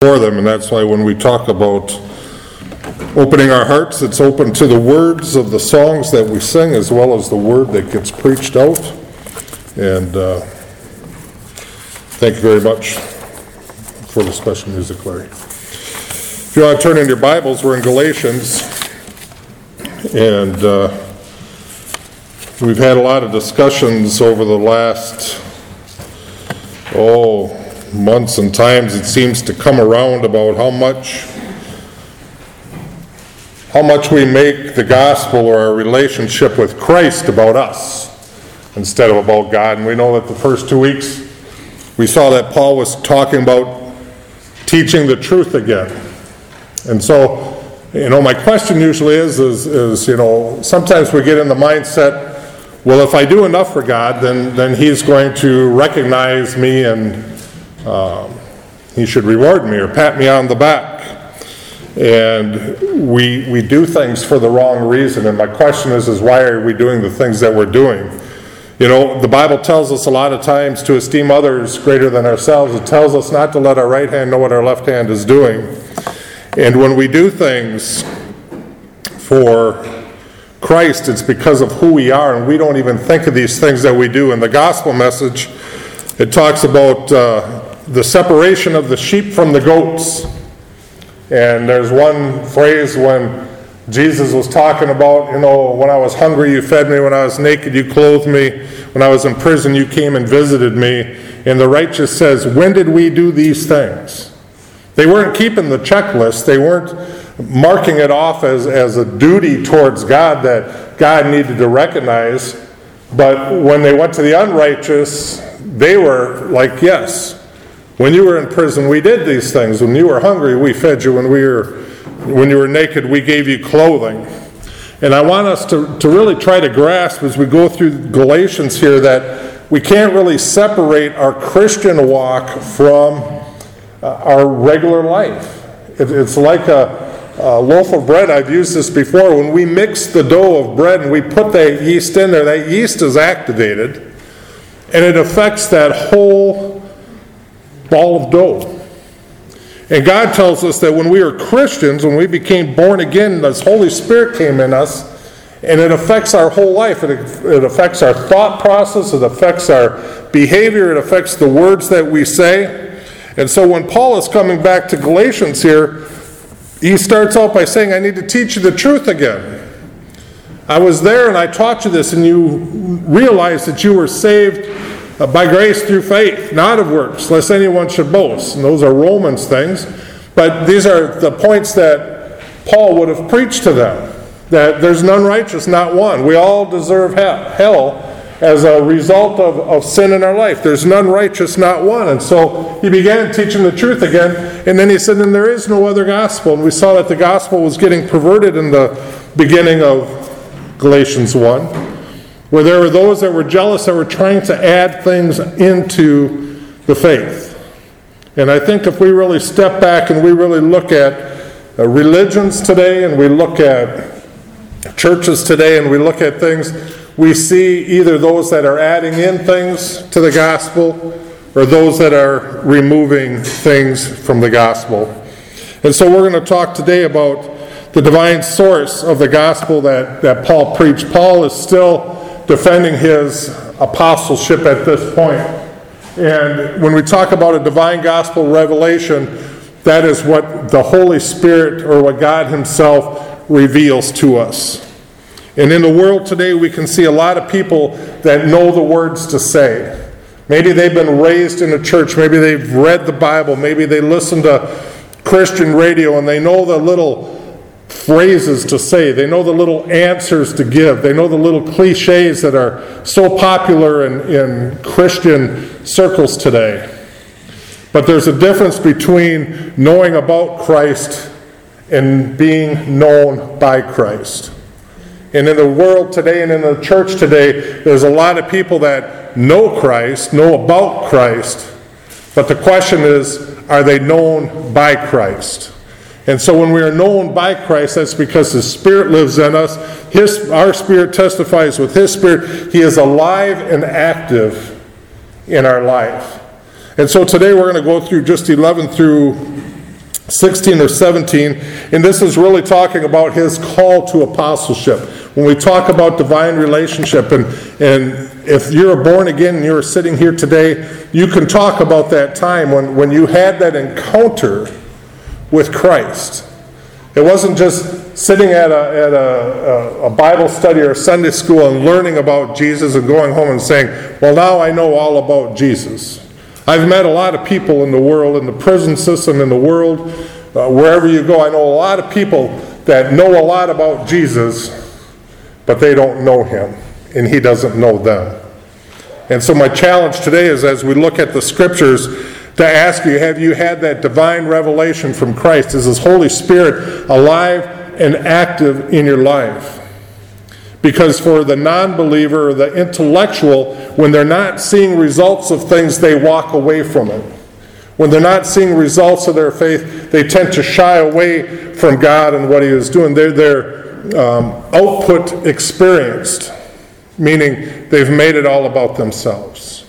for them, and that's why when we talk about opening our hearts, it's open to the words of the songs that we sing as well as the word that gets preached out. And uh, thank you very much for the special music, Larry. If you want to turn in your Bibles, we're in Galatians, and uh, we've had a lot of discussions over the last, oh, months and times it seems to come around about how much how much we make the gospel or our relationship with Christ about us instead of about God. And we know that the first two weeks we saw that Paul was talking about teaching the truth again. And so, you know, my question usually is, is, is you know, sometimes we get in the mindset, well, if I do enough for God, then, then He's going to recognize me and um, He should reward me or pat me on the back. And we, we do things for the wrong reason. And my question is, is why are we doing the things that we're doing? You know, the Bible tells us a lot of times to esteem others greater than ourselves. It tells us not to let our right hand know what our left hand is doing. And when we do things for Christ, it's because of who we are, and we don't even think of these things that we do. In the gospel message, it talks about uh, the separation of the sheep from the goats. And there's one phrase when Jesus was talking about, you know, when I was hungry, you fed me. When I was naked, you clothed me. When I was in prison, you came and visited me. And the righteous says, When did we do these things? They weren't keeping the checklist, they weren't marking it off as, as a duty towards God that God needed to recognize. But when they went to the unrighteous, they were like, Yes, when you were in prison, we did these things. When you were hungry, we fed you. When we were when you were naked, we gave you clothing. And I want us to, to really try to grasp as we go through Galatians here that we can't really separate our Christian walk from uh, our regular life. It, it's like a, a loaf of bread. I've used this before. When we mix the dough of bread and we put that yeast in there, that yeast is activated and it affects that whole ball of dough. And God tells us that when we are Christians, when we became born again, this Holy Spirit came in us, and it affects our whole life. It, it affects our thought process, it affects our behavior, it affects the words that we say. And so when Paul is coming back to Galatians here, he starts out by saying, I need to teach you the truth again. I was there and I taught you this, and you realized that you were saved Uh, by grace through faith, not of works, lest anyone should boast. And those are Romans things. But these are the points that Paul would have preached to them that there's none righteous, not one. We all deserve hell as a result of, of sin in our life. There's none righteous, not one. And so he began teaching the truth again. And then he said, and there is no other gospel. And we saw that the gospel was getting perverted in the beginning of Galatians 1 where there were those that were jealous that were trying to add things into the faith. And I think if we really step back and we really look at uh, religions today and we look at churches today and we look at things, we see either those that are adding in things to the gospel or those that are removing things from the gospel. And so we're going to talk today about the divine source of the gospel that, that Paul preached. Paul is still defending his apostleship at this point. And when we talk about a divine gospel revelation, that is what the Holy Spirit or what God Himself reveals to us. And in the world today, we can see a lot of people that know the words to say. Maybe they've been raised in a church, maybe they've read the Bible, maybe they listen to Christian radio and they know the little phrases to say. They know the little answers to give. They know the little cliches that are so popular in, in Christian circles today. But there's a difference between knowing about Christ and being known by Christ. And in the world today and in the church today, there's a lot of people that know Christ, know about Christ, but the question is are they known by Christ? And so when we are known by Christ, that's because His Spirit lives in us. His, our spirit testifies with His Spirit. He is alive and active in our life. And so today we're going to go through just 11 through 16 or 17, and this is really talking about his call to apostleship. When we talk about divine relationship, and, and if you're born again and you're sitting here today, you can talk about that time when, when you had that encounter with Christ. It wasn't just sitting at, a, at a, a, Bible study or Sunday school and learning about Jesus and going home and saying, Well, now I know all about Jesus. I've met a lot of people in the world, in the prison system, in the world, uh, wherever you go. I know a lot of people that know a lot about Jesus, but they don't know him, and he doesn't know them. And so, my challenge today is as we look at the scriptures, to ask you have you had that divine revelation from Christ? Is His Holy Spirit alive and active in your life? Because for the non believer or the intellectual, when they're not seeing results of things, they walk away from it. When they're not seeing results of their faith, they tend to shy away from God and what He is doing. They're, they're um, output experienced, meaning they've made it all about themselves.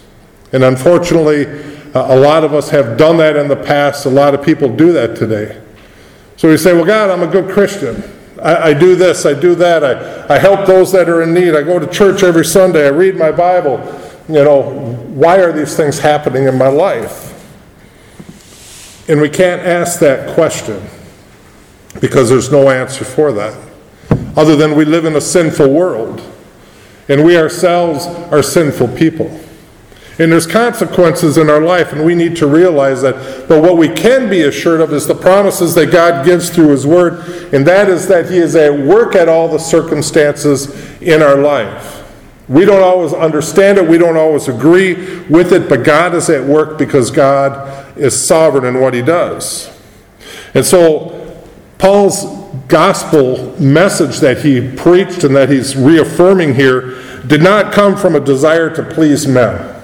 And unfortunately, a lot of us have done that in the past. A lot of people do that today. So we say, Well, God, I'm a good Christian. I, I, do this, I do that, I, I help those that are in need, I go to church every Sunday, I read my Bible. You know, why are these things happening in my life? And we can't ask that question because there's no answer for that, other than we live in a sinful world. And we ourselves are sinful people. And there's consequences in our life, and we need to realize that. But what we can be assured of is the promises that God gives through His Word, and that is that He is at work at all the circumstances in our life. We don't always understand it, we don't always agree with it, but God is at work because God is sovereign in what He does. And so, Paul's gospel message that he preached and that he's reaffirming here did not come from a desire to please men.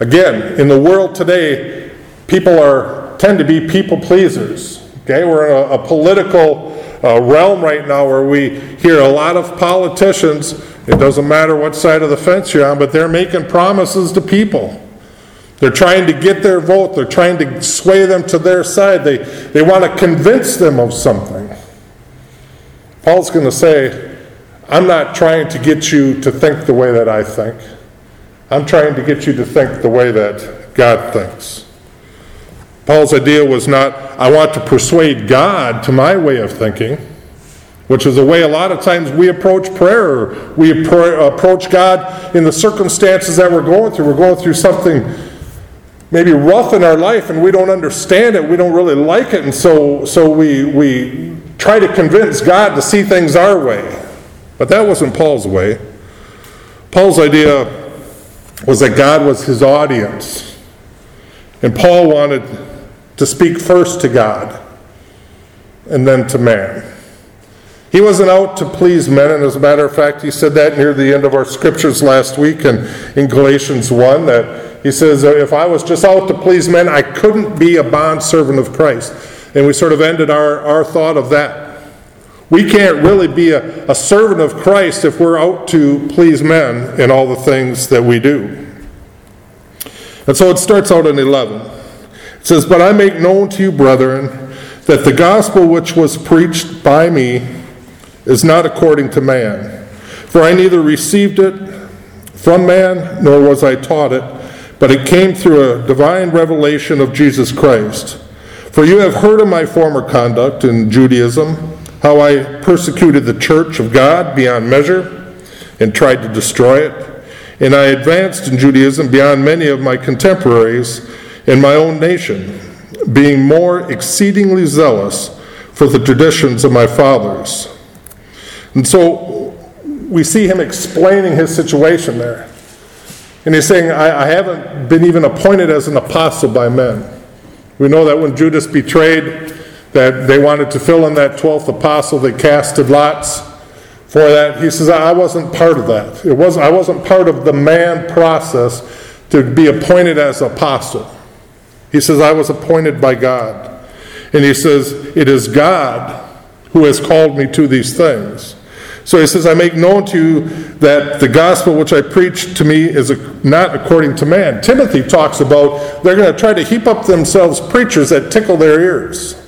Again, in the world today, people are tend to be people pleasers. Okay, we're in a, a political uh, realm right now where we hear a lot of politicians. It doesn't matter what side of the fence you're on, but they're making promises to people. They're trying to get their vote. They're trying to sway them to their side. They, they want to convince them of something. Paul's going to say, I'm not trying to get you to think the way that I think. I'm trying to get you to think the way that God thinks. Paul's idea was not, I want to persuade God to my way of thinking, which is the way a lot of times we approach prayer. We approach God in the circumstances that we're going through. We're going through something maybe rough in our life and we don't understand it, we don't really like it, and so, so we, we try to convince God to see things our way. But that wasn't Paul's way. Paul's idea was that God was his audience. And Paul wanted to speak first to God and then to man. He wasn't out to please men, and as a matter of fact, he said that near the end of our scriptures last week in, in Galatians 1 that he says, uh, If I was just out to please men, I couldn't be a bond servant of Christ. And we sort of ended our, our thought of that. We can't really be a, a servant of Christ if we're out to please men in all the things that we do. And so it starts out in 11. It says, But I make known to you, brethren, that the gospel which was preached by me is not according to man. For I neither received it from man, nor was I taught it, but it came through a divine revelation of Jesus Christ. For you have heard of my former conduct in Judaism, how I persecuted the church of God beyond measure and tried to destroy it. And I advanced in Judaism beyond many of my contemporaries in my own nation, being more exceedingly zealous for the traditions of my fathers. And so we see him explaining his situation there. And he's saying, I, I haven't been even appointed as an apostle by men. We know that when Judas betrayed, that they wanted to fill in that 12th apostle, they casted lots for that. He says, I wasn't part of that. It wasn't, I wasn't part of the man process to be appointed as apostle. He says, I was appointed by God. And he says, It is God who has called me to these things. So he says, I make known to you that the gospel which I preach to me is not according to man. Timothy talks about they're going to try to heap up themselves preachers that tickle their ears.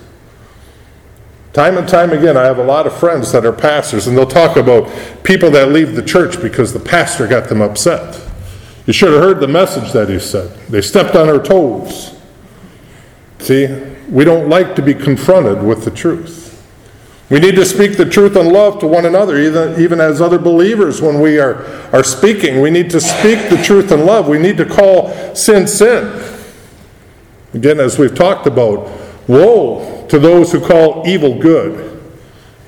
Time and time again, I have a lot of friends that are pastors, and they'll talk about people that leave the church because the pastor got them upset. You should have heard the message that he said. They stepped on our toes. See, we don't like to be confronted with the truth. We need to speak the truth and love to one another, even, even as other believers when we are, are speaking. We need to speak the truth and love. We need to call sin sin. Again, as we've talked about, woe to those who call evil good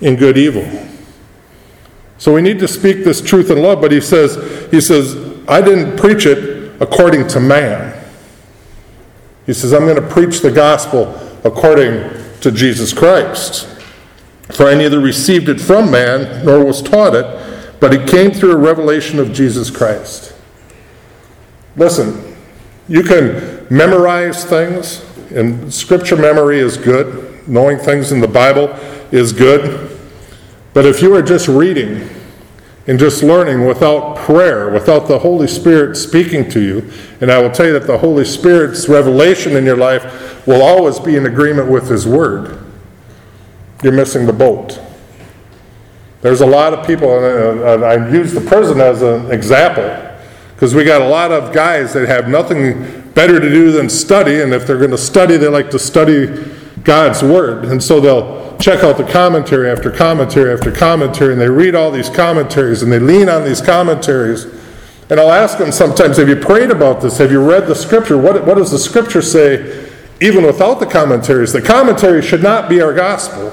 and good evil. So we need to speak this truth in love, but he says, he says, I didn't preach it according to man. He says, I'm going to preach the gospel according to Jesus Christ. For I neither received it from man nor was taught it, but it came through a revelation of Jesus Christ. Listen, you can memorize things, and scripture memory is good knowing things in the Bible is good. But if you are just reading and just learning without prayer, without the Holy Spirit speaking to you, and I will tell you that the Holy Spirit's revelation in your life will always be in agreement with His Word, you're missing the boat. There's a lot of people, and uh, I use the prison as an example, because we got a lot of guys that have nothing better to do than study, and if they're going to study, they like to study God's Word. And so they'll check out the commentary after commentary after commentary, and they read all these commentaries and they lean on these commentaries. And I'll ask them sometimes, Have you prayed about this? Have you read the Scripture? What, what does the Scripture say, even without the commentaries? The commentary should not be our gospel.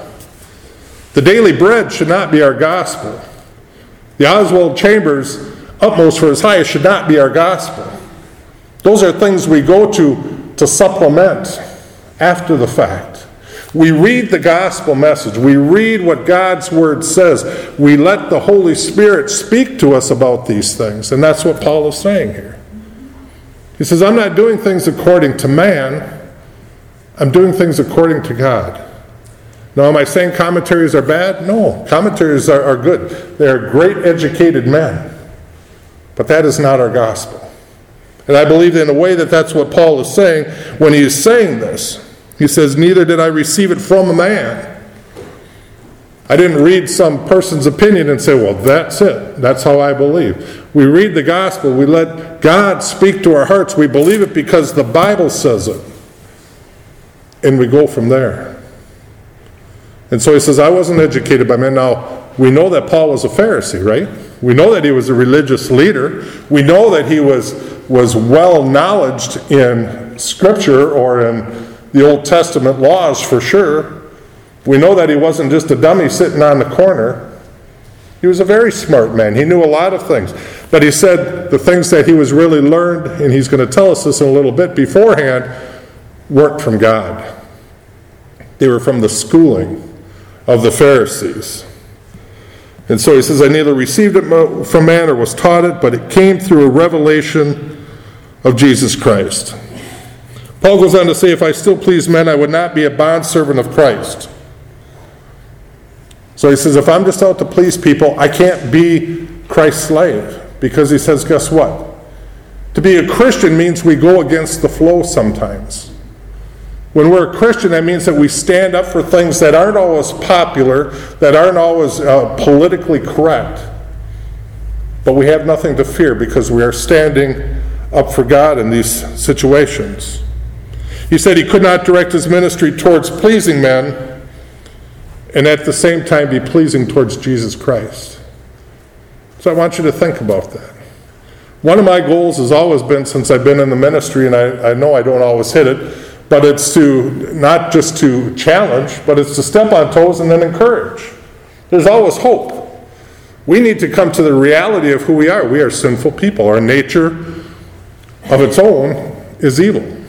The daily bread should not be our gospel. The Oswald Chambers, utmost for his highest, should not be our gospel. Those are things we go to to supplement after the fact. We read the gospel message. We read what God's word says. We let the Holy Spirit speak to us about these things. And that's what Paul is saying here. He says, I'm not doing things according to man, I'm doing things according to God. Now, am I saying commentaries are bad? No, commentaries are, are good. They are great educated men. But that is not our gospel. And I believe in a way that that's what Paul is saying when he is saying this. He says, Neither did I receive it from a man. I didn't read some person's opinion and say, Well, that's it. That's how I believe. We read the gospel, we let God speak to our hearts. We believe it because the Bible says it. And we go from there. And so he says, I wasn't educated by men. Now, we know that Paul was a Pharisee, right? We know that he was a religious leader. We know that he was, was well knowledged in Scripture or in the Old Testament laws for sure. We know that he wasn't just a dummy sitting on the corner. He was a very smart man. He knew a lot of things. But he said the things that he was really learned, and he's going to tell us this in a little bit beforehand, weren't from God. They were from the schooling of the Pharisees. And so he says, I neither received it from man or was taught it, but it came through a revelation of Jesus Christ. Paul goes on to say, If I still please men, I would not be a bondservant of Christ. So he says, If I'm just out to please people, I can't be Christ's slave. Because he says, Guess what? To be a Christian means we go against the flow sometimes. When we're a Christian, that means that we stand up for things that aren't always popular, that aren't always uh, politically correct. But we have nothing to fear because we are standing up for God in these situations. He said he could not direct his ministry towards pleasing men and at the same time be pleasing towards Jesus Christ. So I want you to think about that. One of my goals has always been since I've been in the ministry, and I, I know I don't always hit it, but it's to not just to challenge, but it's to step on toes and then encourage. There's always hope. We need to come to the reality of who we are. We are sinful people. Our nature of its own is evil.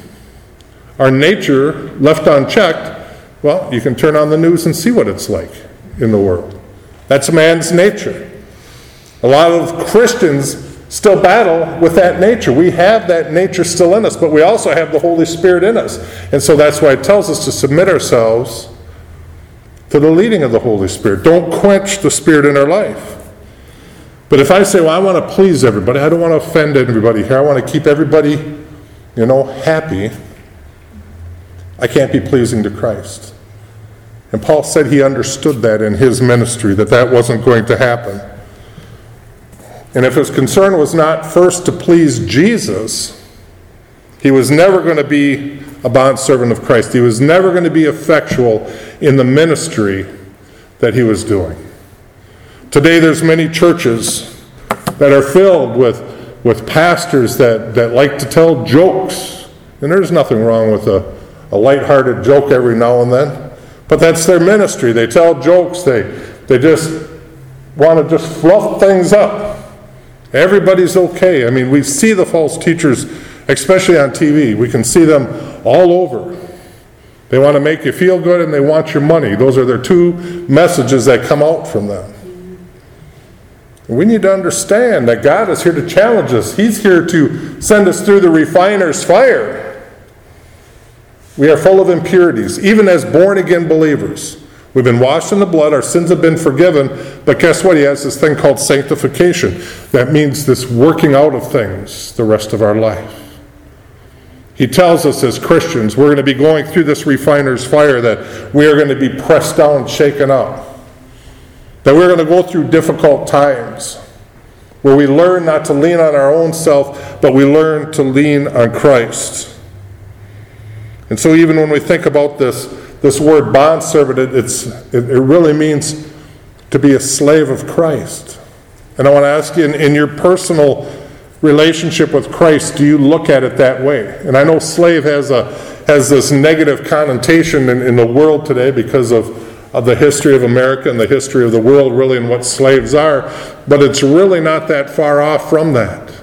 Our nature, left unchecked, well, you can turn on the news and see what it's like in the world. That's man's nature. A lot of Christians still battle with that nature. We have that nature still in us, but we also have the Holy Spirit in us. And so that's why it tells us to submit ourselves to the leading of the Holy Spirit. Don't quench the Spirit in our life. But if I say, well, I want to please everybody, I don't want to offend everybody here, I want to keep everybody, you know, happy, I can't be pleasing to Christ. And Paul said he understood that in his ministry, that that wasn't going to happen. And if his concern was not first to please Jesus, he was never going to be a bondservant of Christ. He was never going to be effectual in the ministry that he was doing. Today, there's many churches that are filled with, with pastors that, that like to tell jokes. And there's nothing wrong with a, a lighthearted joke every now and then. But that's their ministry. They tell jokes. They, they just want to just fluff things up. Everybody's okay. I mean, we see the false teachers, especially on TV. We can see them all over. They want to make you feel good and they want your money. Those are their two messages that come out from them. We need to understand that God is here to challenge us. He's here to send us through the refiner's fire. We are full of impurities, even as born again believers. We've been washed in the blood, our sins have been forgiven, but guess what? He has this thing called sanctification. That means this working out of things the rest of our life. He tells us as Christians we're going to be going through this refiner's fire, that we are going to be pressed down, shaken up, that we're going to go through difficult times where we learn not to lean on our own self, but we learn to lean on Christ. And so, even when we think about this, this word bondservant, it, it's, it, it really means to be a slave of Christ. And I want to ask you, in, in your personal relationship with Christ, do you look at it that way? And I know slave has, a, has this negative connotation in, in the world today because of, of the history of America and the history of the world, really, and what slaves are. But it's really not that far off from that,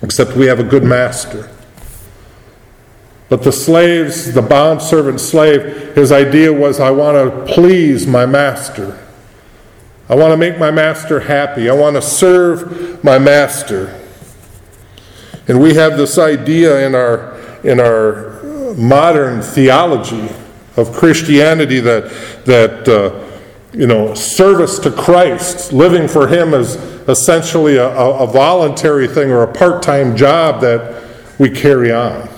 except we have a good master. But the slaves, the bond servant slave, his idea was I want to please my master. I want to make my master happy. I want to serve my master. And we have this idea in our, in our modern theology of Christianity that, that uh, you know, service to Christ, living for Him is essentially a, a voluntary thing or a part time job that we carry on.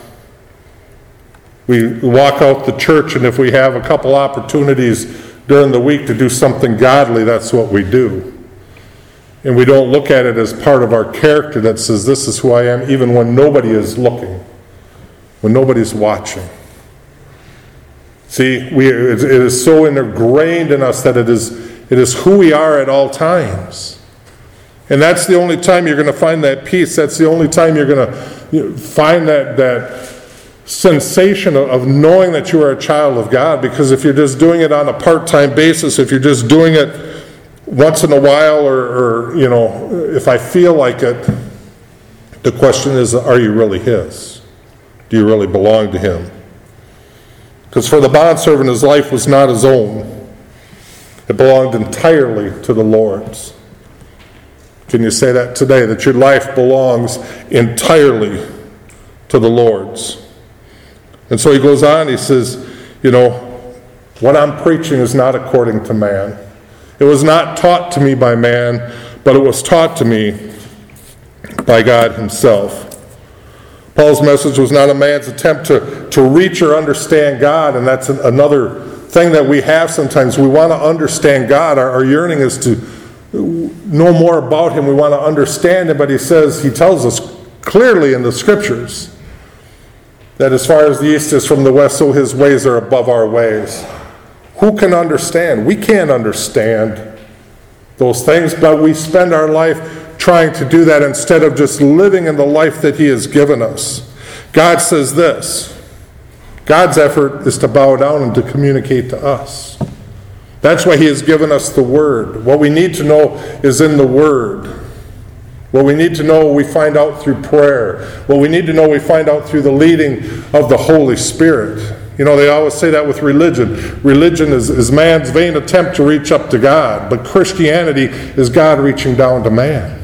We walk out the church, and if we have a couple opportunities during the week to do something godly, that's what we do. And we don't look at it as part of our character that says, This is who I am, even when nobody is looking, when nobody's watching. See, we, it is so ingrained in us that it is, it is who we are at all times. And that's the only time you're going to find that peace. That's the only time you're going to find that, that sensation of knowing that you are a child of God because if you're just doing it on a part time basis, if you're just doing it once in a while, or, or, you know, if I feel like it, the question is are you really His? Do you really belong to Him? Because for the bondservant, his life was not his own, it belonged entirely to the Lord's. Can you say that today? That your life belongs entirely to the Lord's. And so he goes on, he says, You know, what I'm preaching is not according to man. It was not taught to me by man, but it was taught to me by God Himself. Paul's message was not a man's attempt to, to reach or understand God, and that's another thing that we have sometimes. We want to understand God. Our, our yearning is to know more about Him. We want to understand Him, but He says, He tells us clearly in the Scriptures that as far as the east is from the west, so his ways are above our ways. Who can understand? We can't understand those things, but we spend our life trying to do that instead of just living in the life that he has given us. God says this God's effort is to bow down and to communicate to us. That's why he has given us the Word. What we need to know is in the Word. What we need to know, we find out through prayer. What we need to know, we find out through the leading of the Holy Spirit. You know, they always say that with religion. Religion is, is man's vain attempt to reach up to God, but Christianity is God reaching down to man.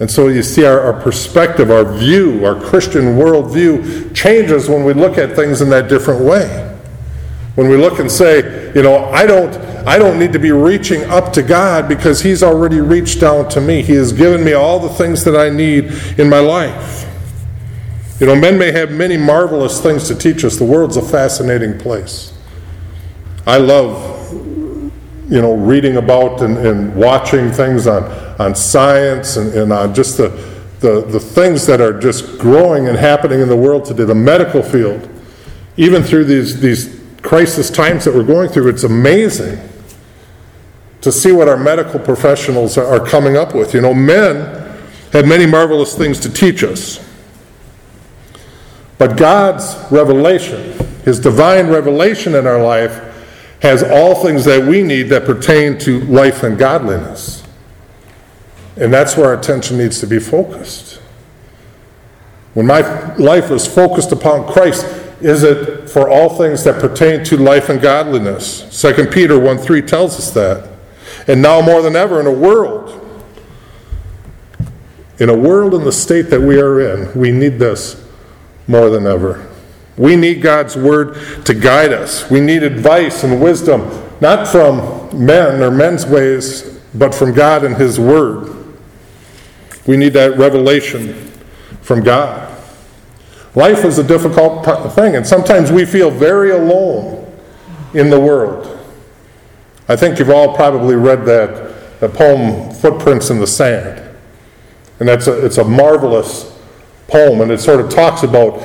And so you see, our, our perspective, our view, our Christian worldview changes when we look at things in that different way. When we look and say, you know, I don't, I don't need to be reaching up to God because He's already reached down to me. He has given me all the things that I need in my life. You know, men may have many marvelous things to teach us. The world's a fascinating place. I love, you know, reading about and, and watching things on, on science and, and on just the, the, the things that are just growing and happening in the world today, the medical field. Even through these, these crisis times that we're going through, it's amazing to see what our medical professionals are coming up with. You know, men had many marvelous things to teach us. But God's revelation, His divine revelation in our life, has all things that we need that pertain to life and godliness. And that's where our attention needs to be focused. When my life is focused upon Christ, is it for all things that pertain to life and godliness? 2 Peter 1 3 tells us that. And now more than ever, in a world, in a world in the state that we are in, we need this more than ever. We need God's word to guide us. We need advice and wisdom, not from men or men's ways, but from God and His word. We need that revelation from God. Life is a difficult thing, and sometimes we feel very alone in the world. I think you've all probably read that, that poem, Footprints in the Sand. And that's a, it's a marvelous poem, and it sort of talks about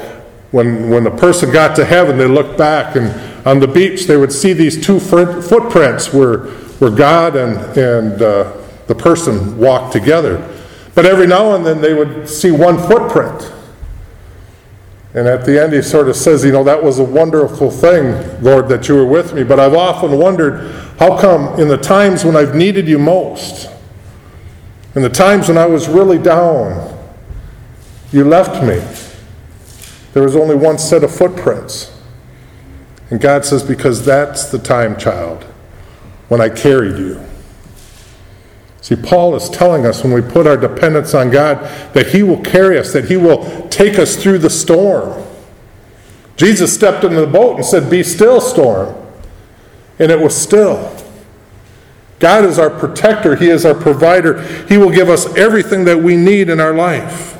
when, when a person got to heaven, they looked back, and on the beach they would see these two footprints where, where God and, and uh, the person walked together. But every now and then they would see one footprint. And at the end, he sort of says, You know, that was a wonderful thing, Lord, that you were with me. But I've often wondered how come in the times when I've needed you most, in the times when I was really down, you left me. There was only one set of footprints. And God says, Because that's the time, child, when I carried you. See, Paul is telling us when we put our dependence on God that He will carry us, that He will take us through the storm. Jesus stepped into the boat and said, Be still, storm. And it was still. God is our protector, He is our provider. He will give us everything that we need in our life.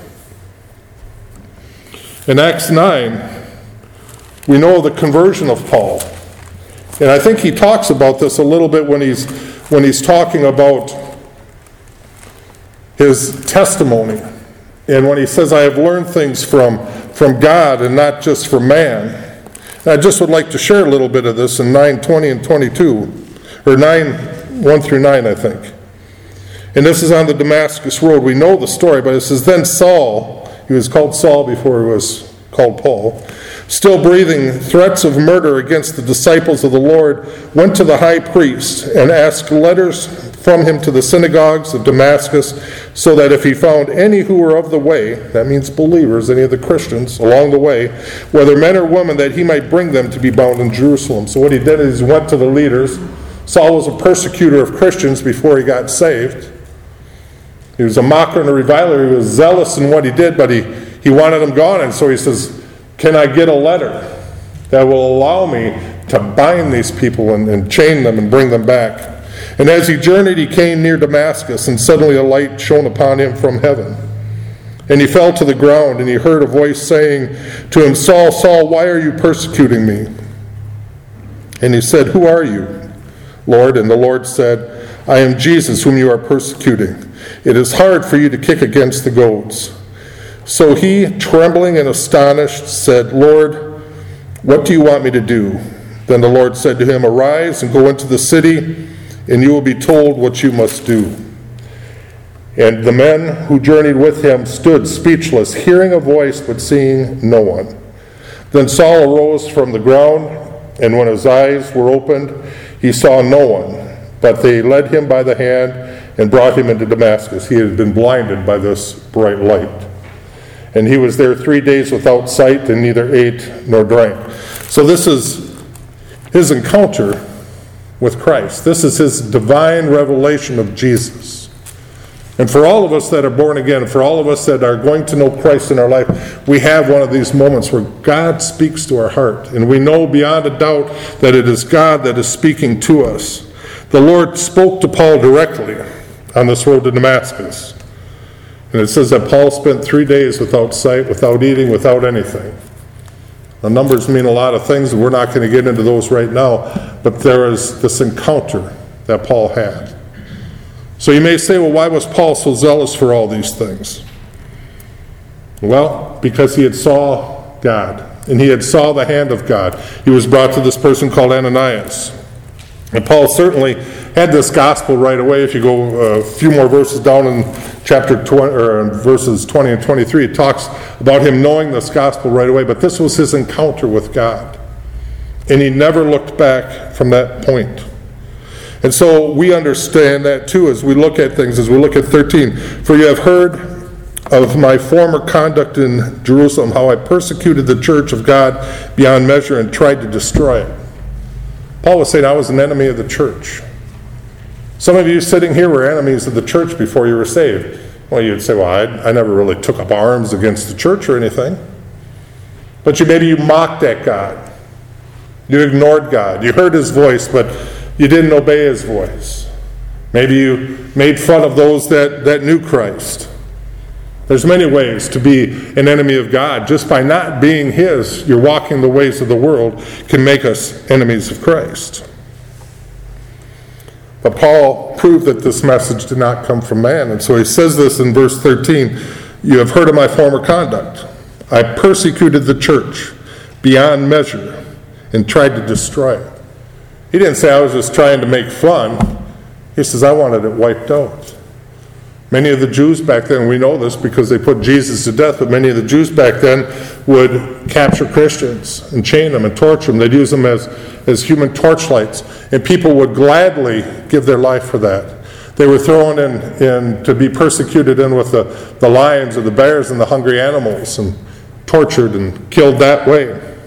In Acts 9, we know the conversion of Paul. And I think he talks about this a little bit when he's, when he's talking about his testimony. And when he says, I have learned things from, from God and not just from man. And I just would like to share a little bit of this in 9 20 and 22, or 9 1 through 9, I think. And this is on the Damascus Road. We know the story, but it says, Then Saul, he was called Saul before he was called Paul. Still breathing threats of murder against the disciples of the Lord, went to the high priest and asked letters from him to the synagogues of Damascus, so that if he found any who were of the way, that means believers, any of the Christians along the way, whether men or women, that he might bring them to be bound in Jerusalem. So what he did is he went to the leaders. Saul was a persecutor of Christians before he got saved. He was a mocker and a reviler. He was zealous in what he did, but he, he wanted them gone. And so he says, Can I get a letter that will allow me to bind these people and, and chain them and bring them back? And as he journeyed, he came near Damascus, and suddenly a light shone upon him from heaven. And he fell to the ground, and he heard a voice saying to him, Saul, Saul, why are you persecuting me? And he said, Who are you, Lord? And the Lord said, I am Jesus, whom you are persecuting. It is hard for you to kick against the goads. So he, trembling and astonished, said, Lord, what do you want me to do? Then the Lord said to him, Arise and go into the city, and you will be told what you must do. And the men who journeyed with him stood speechless, hearing a voice but seeing no one. Then Saul arose from the ground, and when his eyes were opened, he saw no one, but they led him by the hand and brought him into Damascus. He had been blinded by this bright light. And he was there three days without sight and neither ate nor drank. So, this is his encounter with Christ. This is his divine revelation of Jesus. And for all of us that are born again, for all of us that are going to know Christ in our life, we have one of these moments where God speaks to our heart. And we know beyond a doubt that it is God that is speaking to us. The Lord spoke to Paul directly on this road to Damascus. And it says that Paul spent three days without sight, without eating, without anything. The numbers mean a lot of things, we're not going to get into those right now, but there is this encounter that Paul had. So you may say, well, why was Paul so zealous for all these things? Well, because he had saw God, and he had saw the hand of God. He was brought to this person called Ananias. And Paul certainly had this gospel right away. If you go uh, a few more verses down in chapter 20, or verses 20 and 23, it talks about him knowing this gospel right away. But this was his encounter with God. And he never looked back from that point. And so we understand that too as we look at things, as we look at 13. For you have heard of my former conduct in Jerusalem, how I persecuted the church of God beyond measure and tried to destroy it. Paul was saying, I was an enemy of the church. Some of you sitting here were enemies of the church before you were saved. Well, you'd say, Well, I, I never really took up arms against the church or anything. But you maybe you mocked at God. You ignored God. You heard his voice, but you didn't obey his voice. Maybe you made fun of those that, that knew Christ. There's many ways to be an enemy of God. Just by not being His, you're walking the ways of the world, can make us enemies of Christ. But Paul proved that this message did not come from man. And so he says this in verse 13 You have heard of my former conduct. I persecuted the church beyond measure and tried to destroy it. He didn't say I was just trying to make fun. He says I wanted it wiped out. Many of the Jews back then, we know this because they put Jesus to death, but many of the Jews back then would capture Christians and chain them and torture them. They'd use them as, as human torchlights, and people would gladly give their life for that. They were thrown in, in to be persecuted in with the, the lions or the bears and the hungry animals and tortured and killed that way.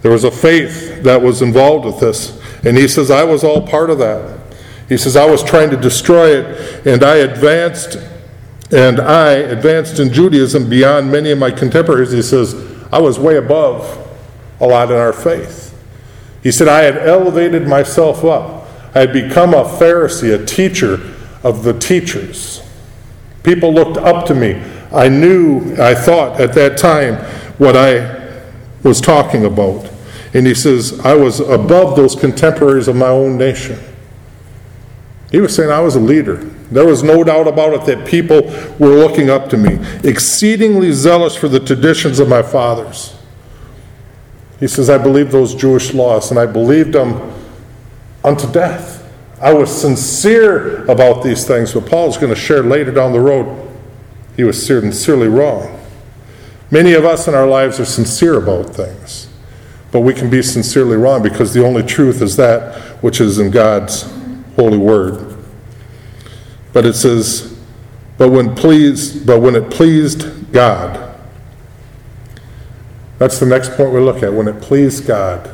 There was a faith that was involved with this, and he says, I was all part of that. He says, I was trying to destroy it, and I advanced, and I advanced in Judaism beyond many of my contemporaries. He says, I was way above a lot in our faith. He said, I had elevated myself up. I had become a Pharisee, a teacher of the teachers. People looked up to me. I knew, I thought at that time what I was talking about. And he says, I was above those contemporaries of my own nation. He was saying I was a leader. There was no doubt about it that people were looking up to me, exceedingly zealous for the traditions of my fathers. He says, I believed those Jewish laws, and I believed them unto death. I was sincere about these things, but Paul's going to share later down the road he was sincerely wrong. Many of us in our lives are sincere about things, but we can be sincerely wrong because the only truth is that which is in God's holy word. But it says, but when pleased, but when it pleased God. That's the next point we look at. When it pleased God.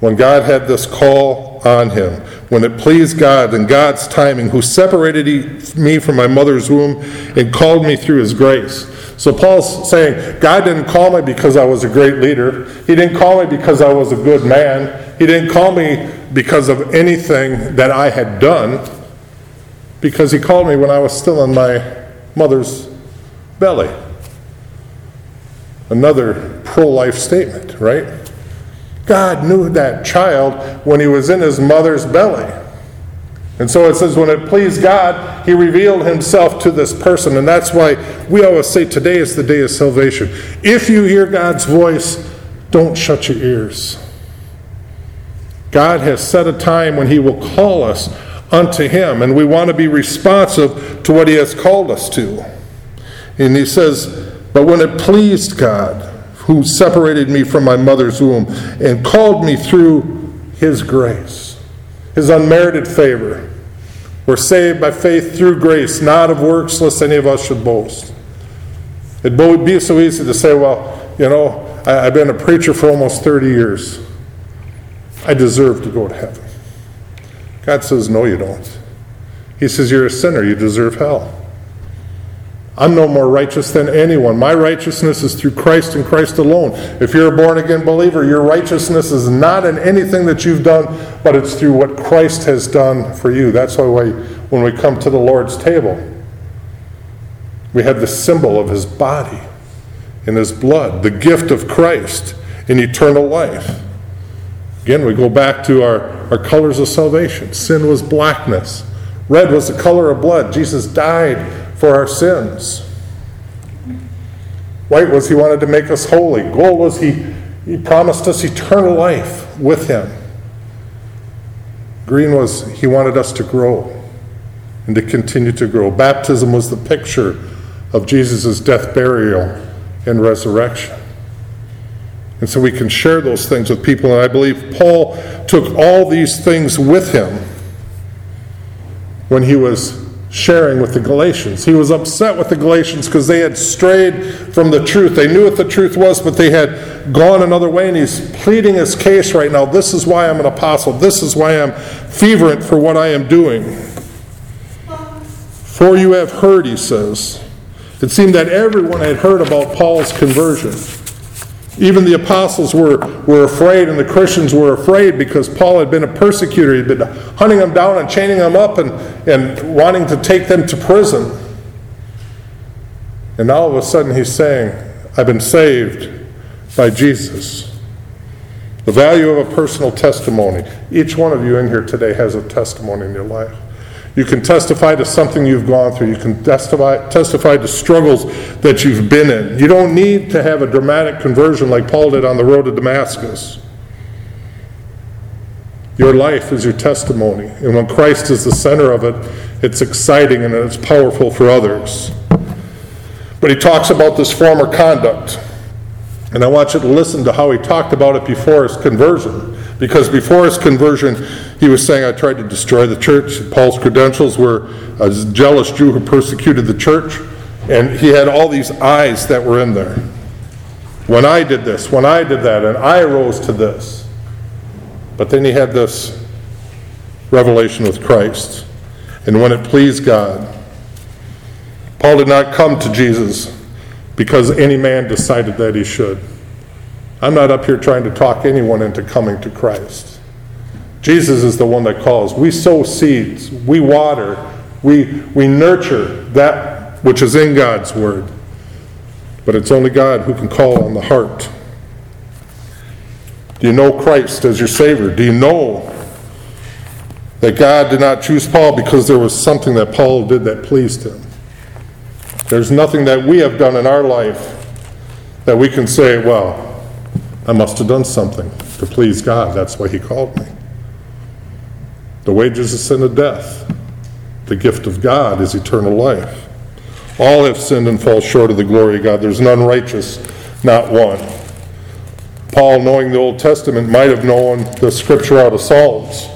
When God had this call on him. When it pleased God and God's timing, who separated me from my mother's womb and called me through his grace. So Paul's saying, God didn't call me because I was a great leader. He didn't call me because I was a good man. He didn't call me because of anything that I had done, because he called me when I was still in my mother's belly. Another pro life statement, right? God knew that child when he was in his mother's belly. And so it says, when it pleased God, he revealed himself to this person. And that's why we always say today is the day of salvation. If you hear God's voice, don't shut your ears. God has set a time when He will call us unto Him, and we want to be responsive to what He has called us to. And He says, But when it pleased God, who separated me from my mother's womb and called me through His grace, His unmerited favor, we're saved by faith through grace, not of works, lest any of us should boast. It would be so easy to say, well, you know, I've been a preacher for almost 30 years. I deserve to go to heaven. God says, No, you don't. He says, You're a sinner, you deserve hell. I'm no more righteous than anyone. My righteousness is through Christ and Christ alone. If you're a born again believer, your righteousness is not in anything that you've done, but it's through what Christ has done for you. That's why when we come to the Lord's table, we have the symbol of his body and his blood, the gift of Christ in eternal life. Again, we go back to our, our colors of salvation. Sin was blackness, red was the color of blood. Jesus died for our sins. White was he wanted to make us holy. Gold was he, he promised us eternal life with him. Green was he wanted us to grow and to continue to grow. Baptism was the picture of Jesus' death, burial, and resurrection. And so we can share those things with people. And I believe Paul took all these things with him when he was sharing with the Galatians. He was upset with the Galatians because they had strayed from the truth. They knew what the truth was, but they had gone another way, and he's pleading his case right now. This is why I'm an apostle. This is why I'm fervent for what I am doing. For you have heard, he says. It seemed that everyone had heard about Paul's conversion. Even the apostles were, were afraid, and the Christians were afraid because Paul had been a persecutor. He'd been hunting them down and chaining them up and, and wanting to take them to prison. And now all of a sudden he's saying, I've been saved by Jesus. The value of a personal testimony. Each one of you in here today has a testimony in your life. You can testify to something you've gone through. You can testify, testify to struggles that you've been in. You don't need to have a dramatic conversion like Paul did on the road to Damascus. Your life is your testimony. And when Christ is the center of it, it's exciting and it's powerful for others. But he talks about this former conduct. And I want you to listen to how he talked about it before his conversion. Because before his conversion, he was saying, I tried to destroy the church. Paul's credentials were a jealous Jew who persecuted the church. And he had all these eyes that were in there. When I did this, when I did that, and I rose to this. But then he had this revelation with Christ. And when it pleased God, Paul did not come to Jesus because any man decided that he should. I'm not up here trying to talk anyone into coming to Christ. Jesus is the one that calls. We sow seeds, we water, we, we nurture that which is in God's Word. But it's only God who can call on the heart. Do you know Christ as your Savior? Do you know that God did not choose Paul because there was something that Paul did that pleased him? There's nothing that we have done in our life that we can say, well, I must have done something to please God. That's why He called me. The wages of sin is death. The gift of God is eternal life. All have sinned and fall short of the glory of God. There's none righteous, not one. Paul, knowing the Old Testament, might have known the scripture out of Psalms.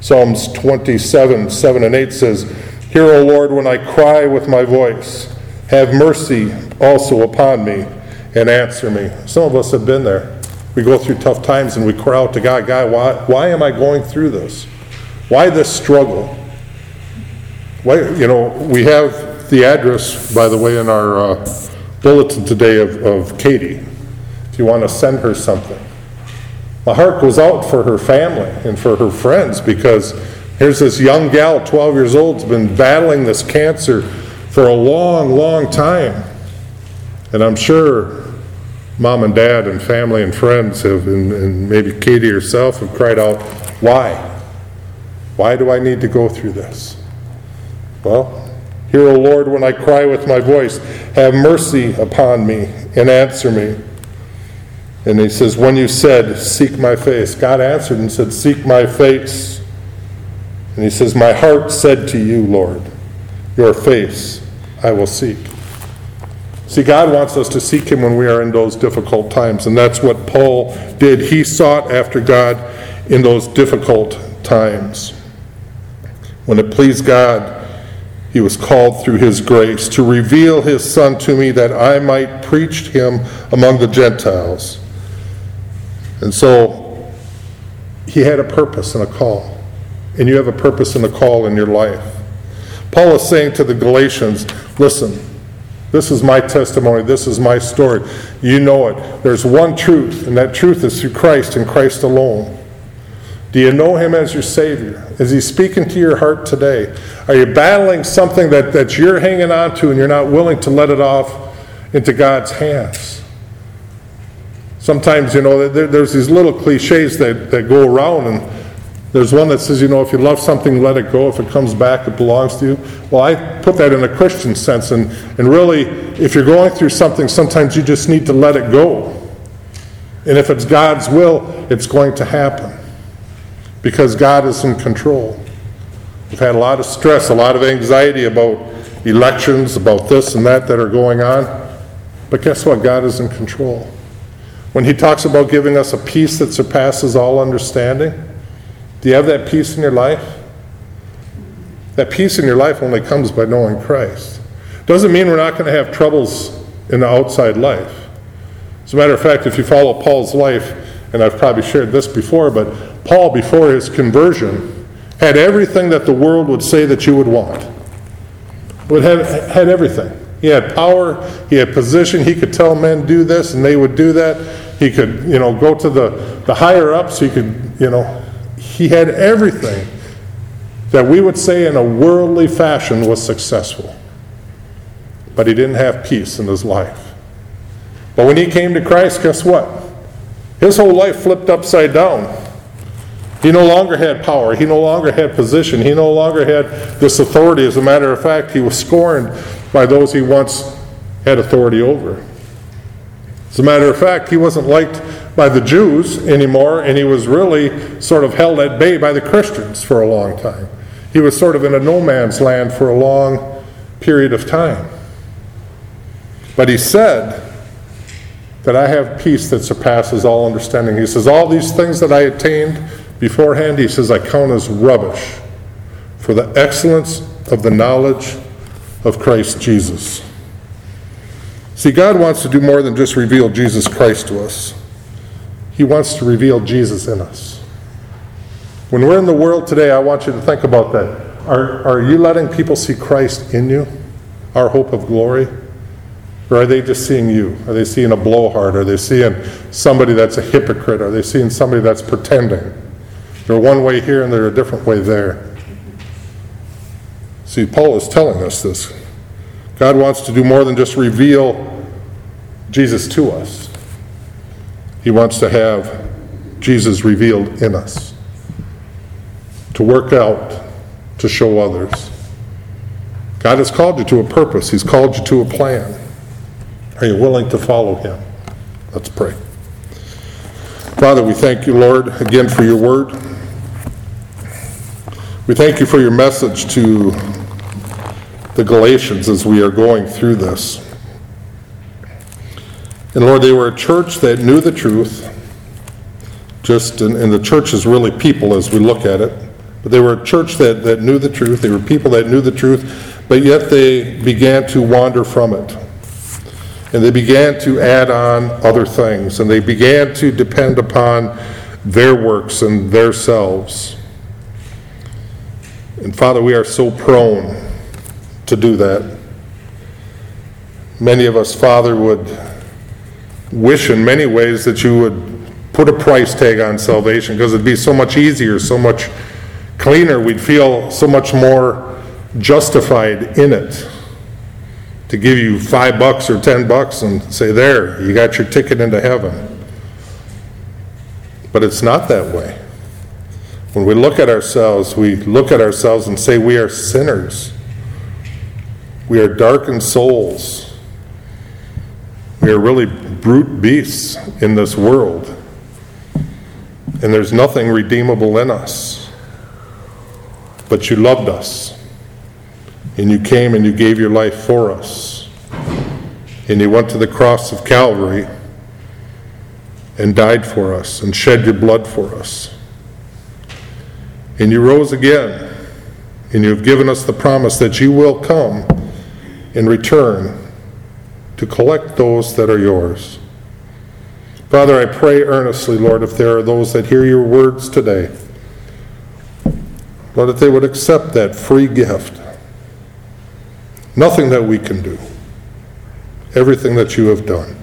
Psalms 27, 7 and 8 says, Hear, O Lord, when I cry with my voice. Have mercy also upon me and answer me. Some of us have been there. We go through tough times and we cry out to God, God, why, why am I going through this? Why this struggle? Why, you know, we have the address, by the way, in our uh, bulletin today of, of Katie. If you want to send her something. My heart goes out for her family and for her friends because here's this young gal, 12 years old, has been battling this cancer for a long, long time. And I'm sure mom and dad and family and friends have, and, and maybe Katie herself have cried out, Why? Why do I need to go through this? Well, Hear, O Lord, when I cry with my voice, have mercy upon me and answer me. And he says, When you said, Seek my face, God answered and said, Seek my face. And he says, My heart said to you, Lord, Your face I will seek. See, God wants us to seek Him when we are in those difficult times, and that's what Paul did. He sought after God in those difficult times. When it pleased God, he was called through his grace to reveal his Son to me that I might preach him among the Gentiles. And so he had a purpose and a call. And you have a purpose and a call in your life. Paul is saying to the Galatians, listen, this is my testimony, this is my story. You know it. There's one truth, and that truth is through Christ and Christ alone. Do you know him as your Savior? Is he speaking to your heart today? Are you battling something that, that you're hanging on to and you're not willing to let it off into God's hands? Sometimes, you know, there, there's these little cliches that, that go around, and there's one that says, you know, if you love something, let it go. If it comes back, it belongs to you. Well, I put that in a Christian sense, and, and really, if you're going through something, sometimes you just need to let it go. And if it's God's will, it's going to happen because God is in control. We've had a lot of stress, a lot of anxiety about elections, about this and that that are going on. But guess what? God is in control. When He talks about giving us a peace that surpasses all understanding, do you have that peace in your life? That peace in your life only comes by knowing Christ. Doesn't mean we're not going to have troubles in the outside life. As a matter of fact, if you follow Paul's life, and I've probably shared this before, but Paul, before his conversion, had everything that the world would say that you would want. Would have had everything. He had power, he had position, he could tell men do this and they would do that. He could, you know, go to the, the higher ups, he could, you know, he had everything that we would say in a worldly fashion was successful. But he didn't have peace in his life. But when he came to Christ, guess what? His whole life flipped upside down. He no longer had power. He no longer had position. He no longer had this authority. As a matter of fact, he was scorned by those he once had authority over. As a matter of fact, he wasn't liked by the Jews anymore, and he was really sort of held at bay by the Christians for a long time. He was sort of in a no man's land for a long period of time. But he said, that I have peace that surpasses all understanding. He says, All these things that I attained beforehand, he says, I count as rubbish for the excellence of the knowledge of Christ Jesus. See, God wants to do more than just reveal Jesus Christ to us, He wants to reveal Jesus in us. When we're in the world today, I want you to think about that. Are, are you letting people see Christ in you, our hope of glory? Or are they just seeing you? Are they seeing a blowhard? Are they seeing somebody that's a hypocrite? Are they seeing somebody that's pretending? They're one way here and they're a different way there. See, Paul is telling us this. God wants to do more than just reveal Jesus to us, He wants to have Jesus revealed in us, to work out, to show others. God has called you to a purpose, He's called you to a plan. Are you willing to follow him? Let's pray. Father, we thank you, Lord, again for your word. We thank you for your message to the Galatians as we are going through this. And Lord, they were a church that knew the truth, just, and, and the church is really people as we look at it. But they were a church that, that knew the truth. They were people that knew the truth, but yet they began to wander from it. And they began to add on other things, and they began to depend upon their works and their selves. And Father, we are so prone to do that. Many of us, Father, would wish in many ways that you would put a price tag on salvation because it'd be so much easier, so much cleaner. We'd feel so much more justified in it to give you five bucks or ten bucks and say, There, you got your ticket into heaven. But it's not that way. When we look at ourselves, we look at ourselves and say, We are sinners. We are darkened souls. We are really brute beasts in this world. And there's nothing redeemable in us. But you loved us. And you came and you gave your life for us. And you went to the cross of Calvary and died for us and shed your blood for us. And you rose again. And you have given us the promise that you will come in return to collect those that are yours. Father, I pray earnestly, Lord, if there are those that hear your words today, Lord, that they would accept that free gift Nothing that we can do. Everything that you have done.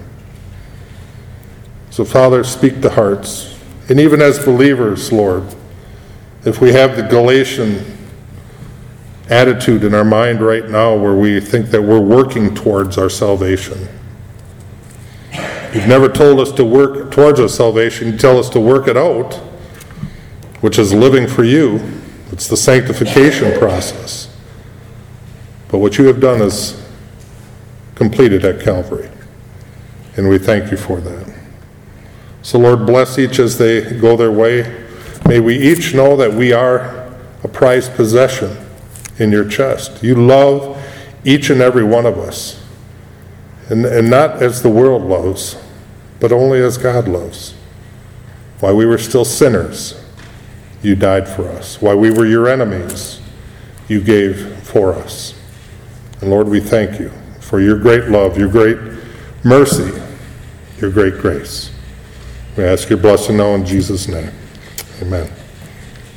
So, Father, speak to hearts. And even as believers, Lord, if we have the Galatian attitude in our mind right now where we think that we're working towards our salvation, you've never told us to work towards our salvation, you tell us to work it out, which is living for you. It's the sanctification process. But what you have done is completed at Calvary. And we thank you for that. So, Lord, bless each as they go their way. May we each know that we are a prized possession in your chest. You love each and every one of us. And, and not as the world loves, but only as God loves. While we were still sinners, you died for us. While we were your enemies, you gave for us. And Lord, we thank you for your great love, your great mercy, your great grace. We ask your blessing now in Jesus' name. Amen.